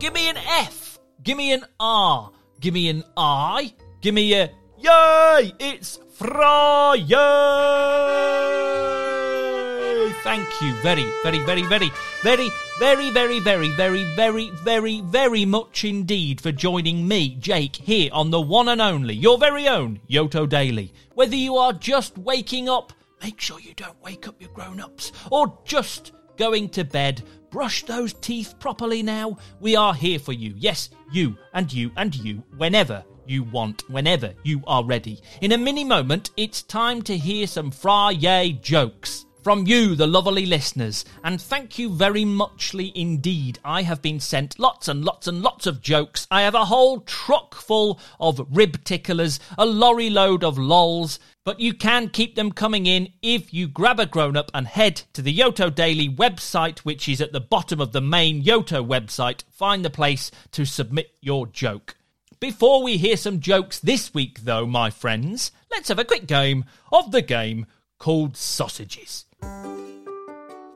give me an F, give me an R, give me an I, give me a Yay! It's Friday! Thank you very, very, very, very, very, very, very, very, very, very, very, very much indeed for joining me, Jake, here on the one and only, your very own Yoto Daily. Whether you are just waking up, make sure you don't wake up your grown ups, or just going to bed, brush those teeth properly now. We are here for you. Yes, you and you and you, whenever you want whenever you are ready. In a mini moment, it's time to hear some Fra Friday jokes. From you, the lovely listeners, and thank you very muchly indeed. I have been sent lots and lots and lots of jokes. I have a whole truck full of rib ticklers, a lorry load of lols, but you can keep them coming in if you grab a grown up and head to the Yoto Daily website, which is at the bottom of the main Yoto website. Find the place to submit your joke. Before we hear some jokes this week, though, my friends, let's have a quick game of the game called Sausages.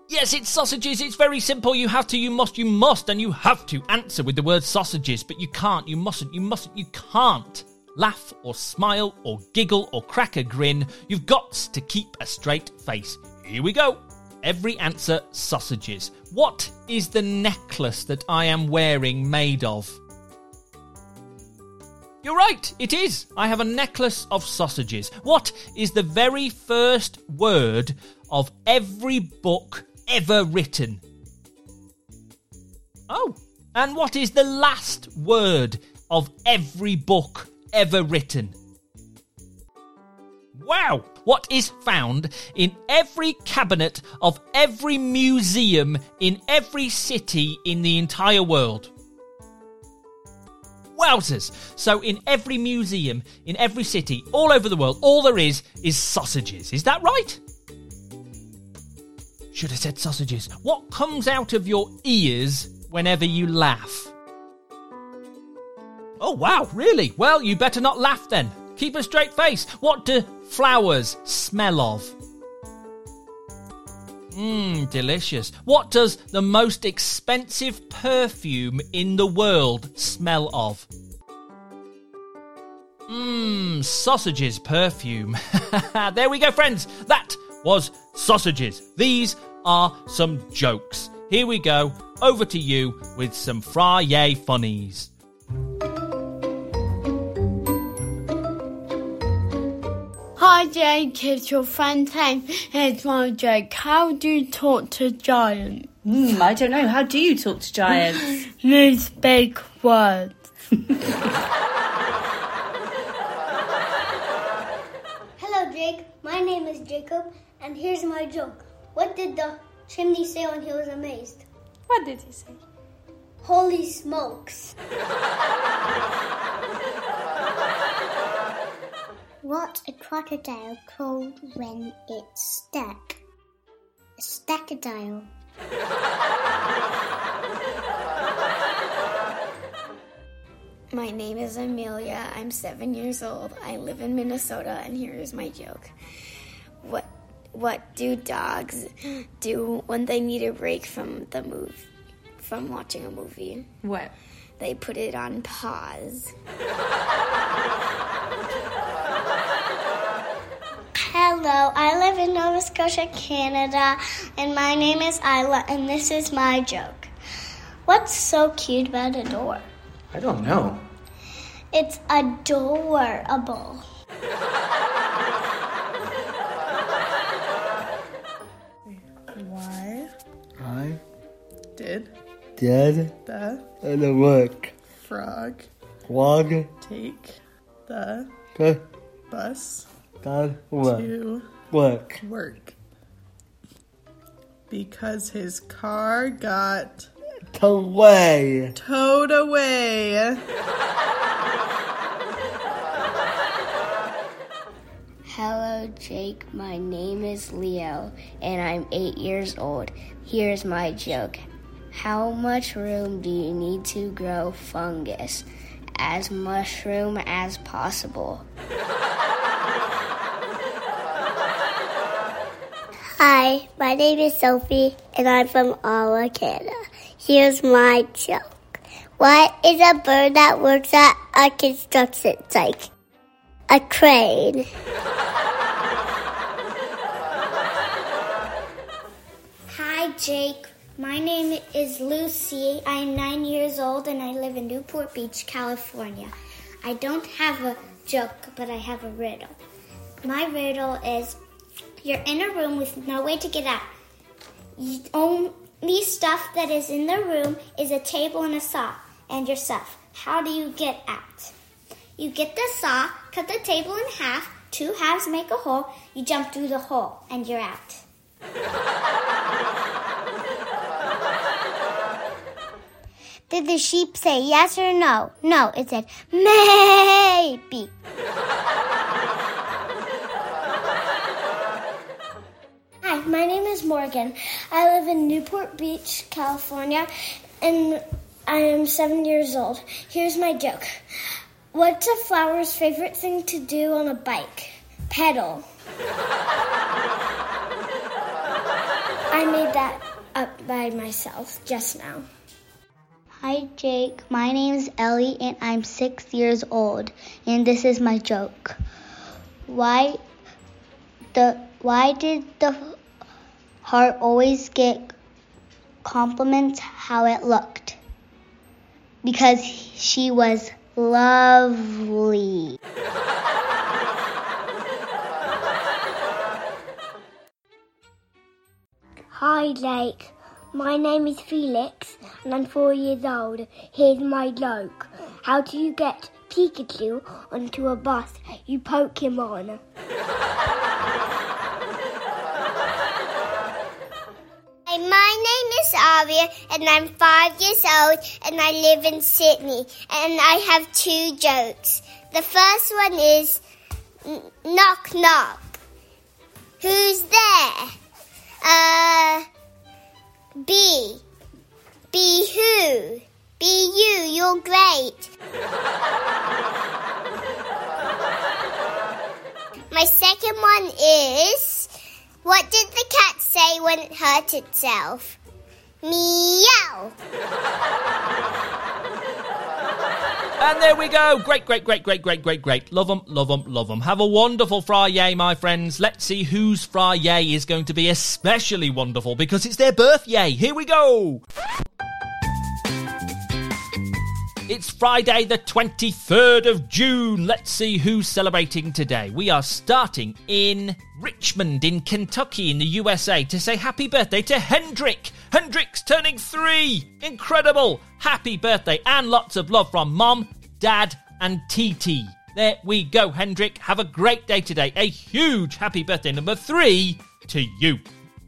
Yes, it's sausages. It's very simple. You have to, you must, you must, and you have to answer with the word sausages, but you can't, you mustn't, you mustn't, you can't laugh or smile or giggle or crack a grin. You've got to keep a straight face. Here we go. Every answer sausages. What is the necklace that I am wearing made of? You're right, it is. I have a necklace of sausages. What is the very first word of every book ever written? Oh, and what is the last word of every book ever written? Wow! What is found in every cabinet of every museum in every city in the entire world? Wowzers! So, in every museum, in every city, all over the world, all there is is sausages. Is that right? Should have said sausages. What comes out of your ears whenever you laugh? Oh, wow, really? Well, you better not laugh then. Keep a straight face. What do flowers smell of? Mmm, delicious. What does the most expensive perfume in the world smell of? Mmm, sausages perfume. there we go, friends. That was sausages. These are some jokes. Here we go. Over to you with some Friday funnies. Hi Jake, it's your friend Tame. It's my joke. How do you talk to giants? Mm, I don't know. How do you talk to giants? Use big words. Hello, Jake. My name is Jacob, and here's my joke. What did the chimney say when he was amazed? What did he say? Holy smokes. What's a crocodile called when it's stuck? A stackadile. My name is Amelia. I'm seven years old. I live in Minnesota, and here is my joke. What what do dogs do when they need a break from the move from watching a movie? What? They put it on pause. Hello, I live in Nova Scotia, Canada, and my name is Isla, and this is my joke. What's so cute about a door? I don't know. It's adorable. Why I did did the and the work. frog Walk take the the bus the work. to Work. work? Because his car got Away. towed away. Hello, Jake. My name is Leo, and I'm eight years old. Here's my joke. How much room do you need to grow fungus? As mushroom as possible. Hi, my name is Sophie, and I'm from Ottawa, Canada. Here's my joke. What is a bird that works at a construction site? A crane. Hi, Jake. My name is Lucy. I'm nine years old and I live in Newport Beach, California. I don't have a joke, but I have a riddle. My riddle is you're in a room with no way to get out. You, only stuff that is in the room is a table and a saw and yourself. How do you get out? You get the saw, cut the table in half, two halves make a hole, you jump through the hole, and you're out. Did the sheep say yes or no? No, it said maybe. My name is Morgan. I live in Newport Beach, California, and I am seven years old. Here's my joke What's a flower's favorite thing to do on a bike? Pedal. I made that up by myself just now. Hi, Jake. My name is Ellie, and I'm six years old. And this is my joke. Why the Why did the heart always get compliments how it looked? Because she was lovely. Hi, Jake. My name is Felix, and I'm four years old. Here's my joke. How do you get Pikachu onto a bus? You poke him on. And I'm five years old, and I live in Sydney. And I have two jokes. The first one is knock knock. Who's there? Uh, B. B who? Be you. You're great. My second one is what did the cat say when it hurt itself? Meow. And there we go. Great, great, great, great, great, great, great. Love them, love them, love them. Have a wonderful Friday, my friends. Let's see whose Friday is going to be especially wonderful because it's their birthday. Here we go. It's Friday, the 23rd of June. Let's see who's celebrating today. We are starting in Richmond, in Kentucky, in the USA, to say happy birthday to Hendrik. Hendrik's turning three. Incredible. Happy birthday and lots of love from mom, dad, and TT. There we go, Hendrik. Have a great day today. A huge happy birthday number three to you.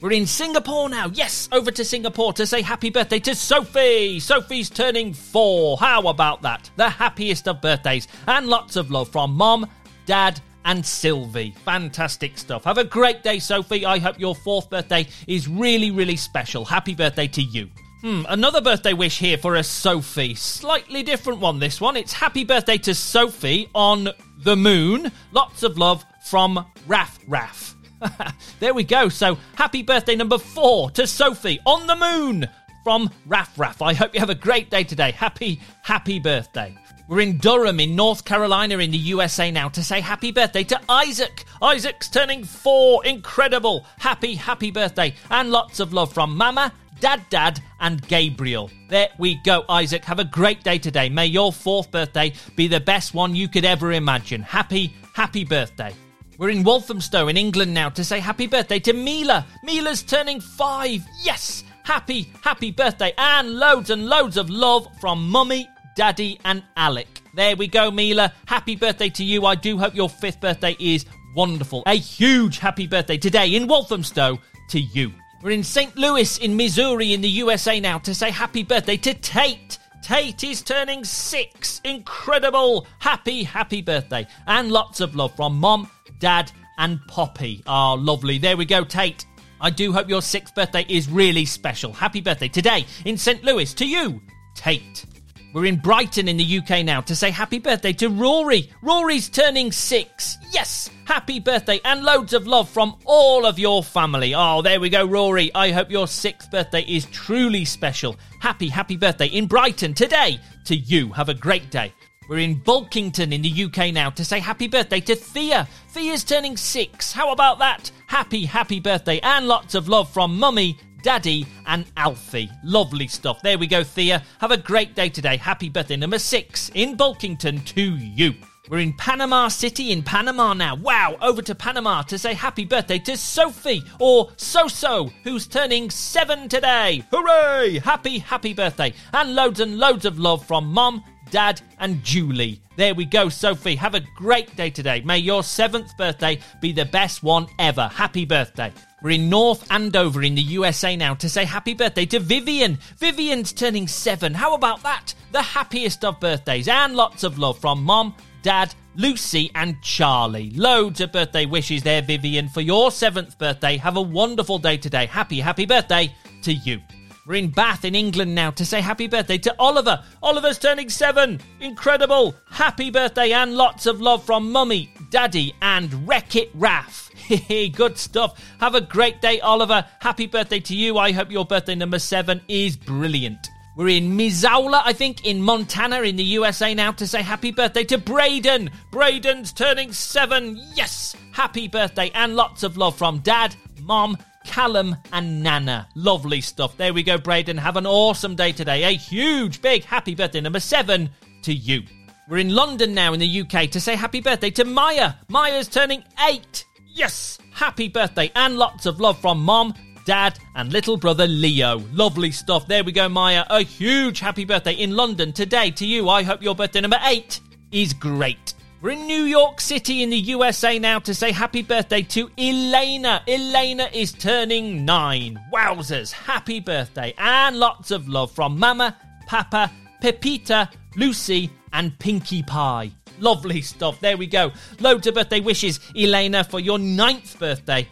We're in Singapore now. Yes, over to Singapore to say happy birthday to Sophie. Sophie's turning four. How about that? The happiest of birthdays. And lots of love from mom, dad, and Sylvie. Fantastic stuff. Have a great day, Sophie. I hope your fourth birthday is really, really special. Happy birthday to you. Hmm, another birthday wish here for a Sophie. Slightly different one, this one. It's happy birthday to Sophie on the moon. Lots of love from Raff Raff. there we go. So, happy birthday number four to Sophie on the moon from Raff Raff. I hope you have a great day today. Happy, happy birthday. We're in Durham in North Carolina in the USA now to say happy birthday to Isaac. Isaac's turning four. Incredible. Happy, happy birthday. And lots of love from Mama, Dad, Dad, and Gabriel. There we go, Isaac. Have a great day today. May your fourth birthday be the best one you could ever imagine. Happy, happy birthday. We're in Walthamstow in England now to say happy birthday to Mila. Mila's turning five. Yes! Happy, happy birthday and loads and loads of love from Mummy, Daddy, and Alec. There we go, Mila. Happy birthday to you. I do hope your fifth birthday is wonderful. A huge happy birthday today in Walthamstow to you. We're in St. Louis in Missouri in the USA now to say happy birthday to Tate. Tate is turning six. Incredible. Happy, happy birthday. And lots of love from Mom, Dad, and Poppy. Ah, lovely. There we go, Tate. I do hope your sixth birthday is really special. Happy birthday today in St. Louis to you, Tate. We're in Brighton in the UK now to say happy birthday to Rory. Rory's turning six. Yes, happy birthday and loads of love from all of your family. Oh, there we go, Rory. I hope your sixth birthday is truly special. Happy, happy birthday in Brighton today to you. Have a great day. We're in Bulkington in the UK now to say happy birthday to Thea. Thea's turning six. How about that? Happy, happy birthday and lots of love from Mummy, Daddy, and Alfie. Lovely stuff. There we go, Thea. Have a great day today. Happy birthday number six in Bulkington to you. We're in Panama City in Panama now. Wow, over to Panama to say happy birthday to Sophie or Soso, who's turning seven today. Hooray! Happy, happy birthday. And loads and loads of love from Mom, Dad, and Julie. There we go, Sophie. Have a great day today. May your seventh birthday be the best one ever. Happy birthday. We're in North Andover in the USA now to say happy birthday to Vivian. Vivian's turning seven. How about that? The happiest of birthdays and lots of love from Mom, Dad, Lucy, and Charlie. Loads of birthday wishes there, Vivian, for your seventh birthday. Have a wonderful day today. Happy, happy birthday to you. We're in Bath in England now to say happy birthday to Oliver. Oliver's turning seven. Incredible. Happy birthday and lots of love from Mummy, Daddy, and Wreck It Raff. Good stuff. Have a great day, Oliver. Happy birthday to you. I hope your birthday number seven is brilliant. We're in Missoula, I think, in Montana, in the USA now to say happy birthday to Braden. Braden's turning seven. Yes! Happy birthday and lots of love from Dad, Mom, Callum, and Nana. Lovely stuff. There we go, Braden. Have an awesome day today. A huge, big happy birthday number seven to you. We're in London now in the UK to say happy birthday to Maya. Maya's turning eight. Yes! Happy birthday and lots of love from Mom, Dad, and little brother Leo. Lovely stuff. There we go, Maya. A huge happy birthday in London today to you. I hope your birthday number eight is great. We're in New York City in the USA now to say happy birthday to Elena. Elena is turning nine. Wowzers. Happy birthday and lots of love from Mama, Papa, Pepita, Lucy, and Pinkie Pie. Lovely stuff. There we go. Loads of birthday wishes, Elena, for your ninth birthday.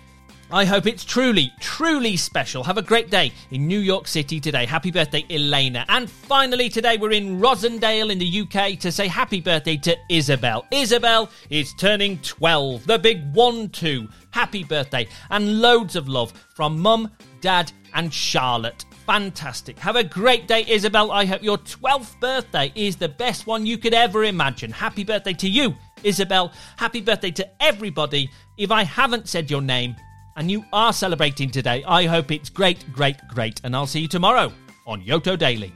I hope it's truly, truly special. Have a great day in New York City today. Happy birthday, Elena. And finally, today we're in Rossendale in the UK to say happy birthday to Isabel. Isabel is turning 12, the big 1 2. Happy birthday, and loads of love from Mum, Dad, and Charlotte. Fantastic. Have a great day, Isabel. I hope your 12th birthday is the best one you could ever imagine. Happy birthday to you, Isabel. Happy birthday to everybody. If I haven't said your name and you are celebrating today, I hope it's great, great, great. And I'll see you tomorrow on Yoto Daily.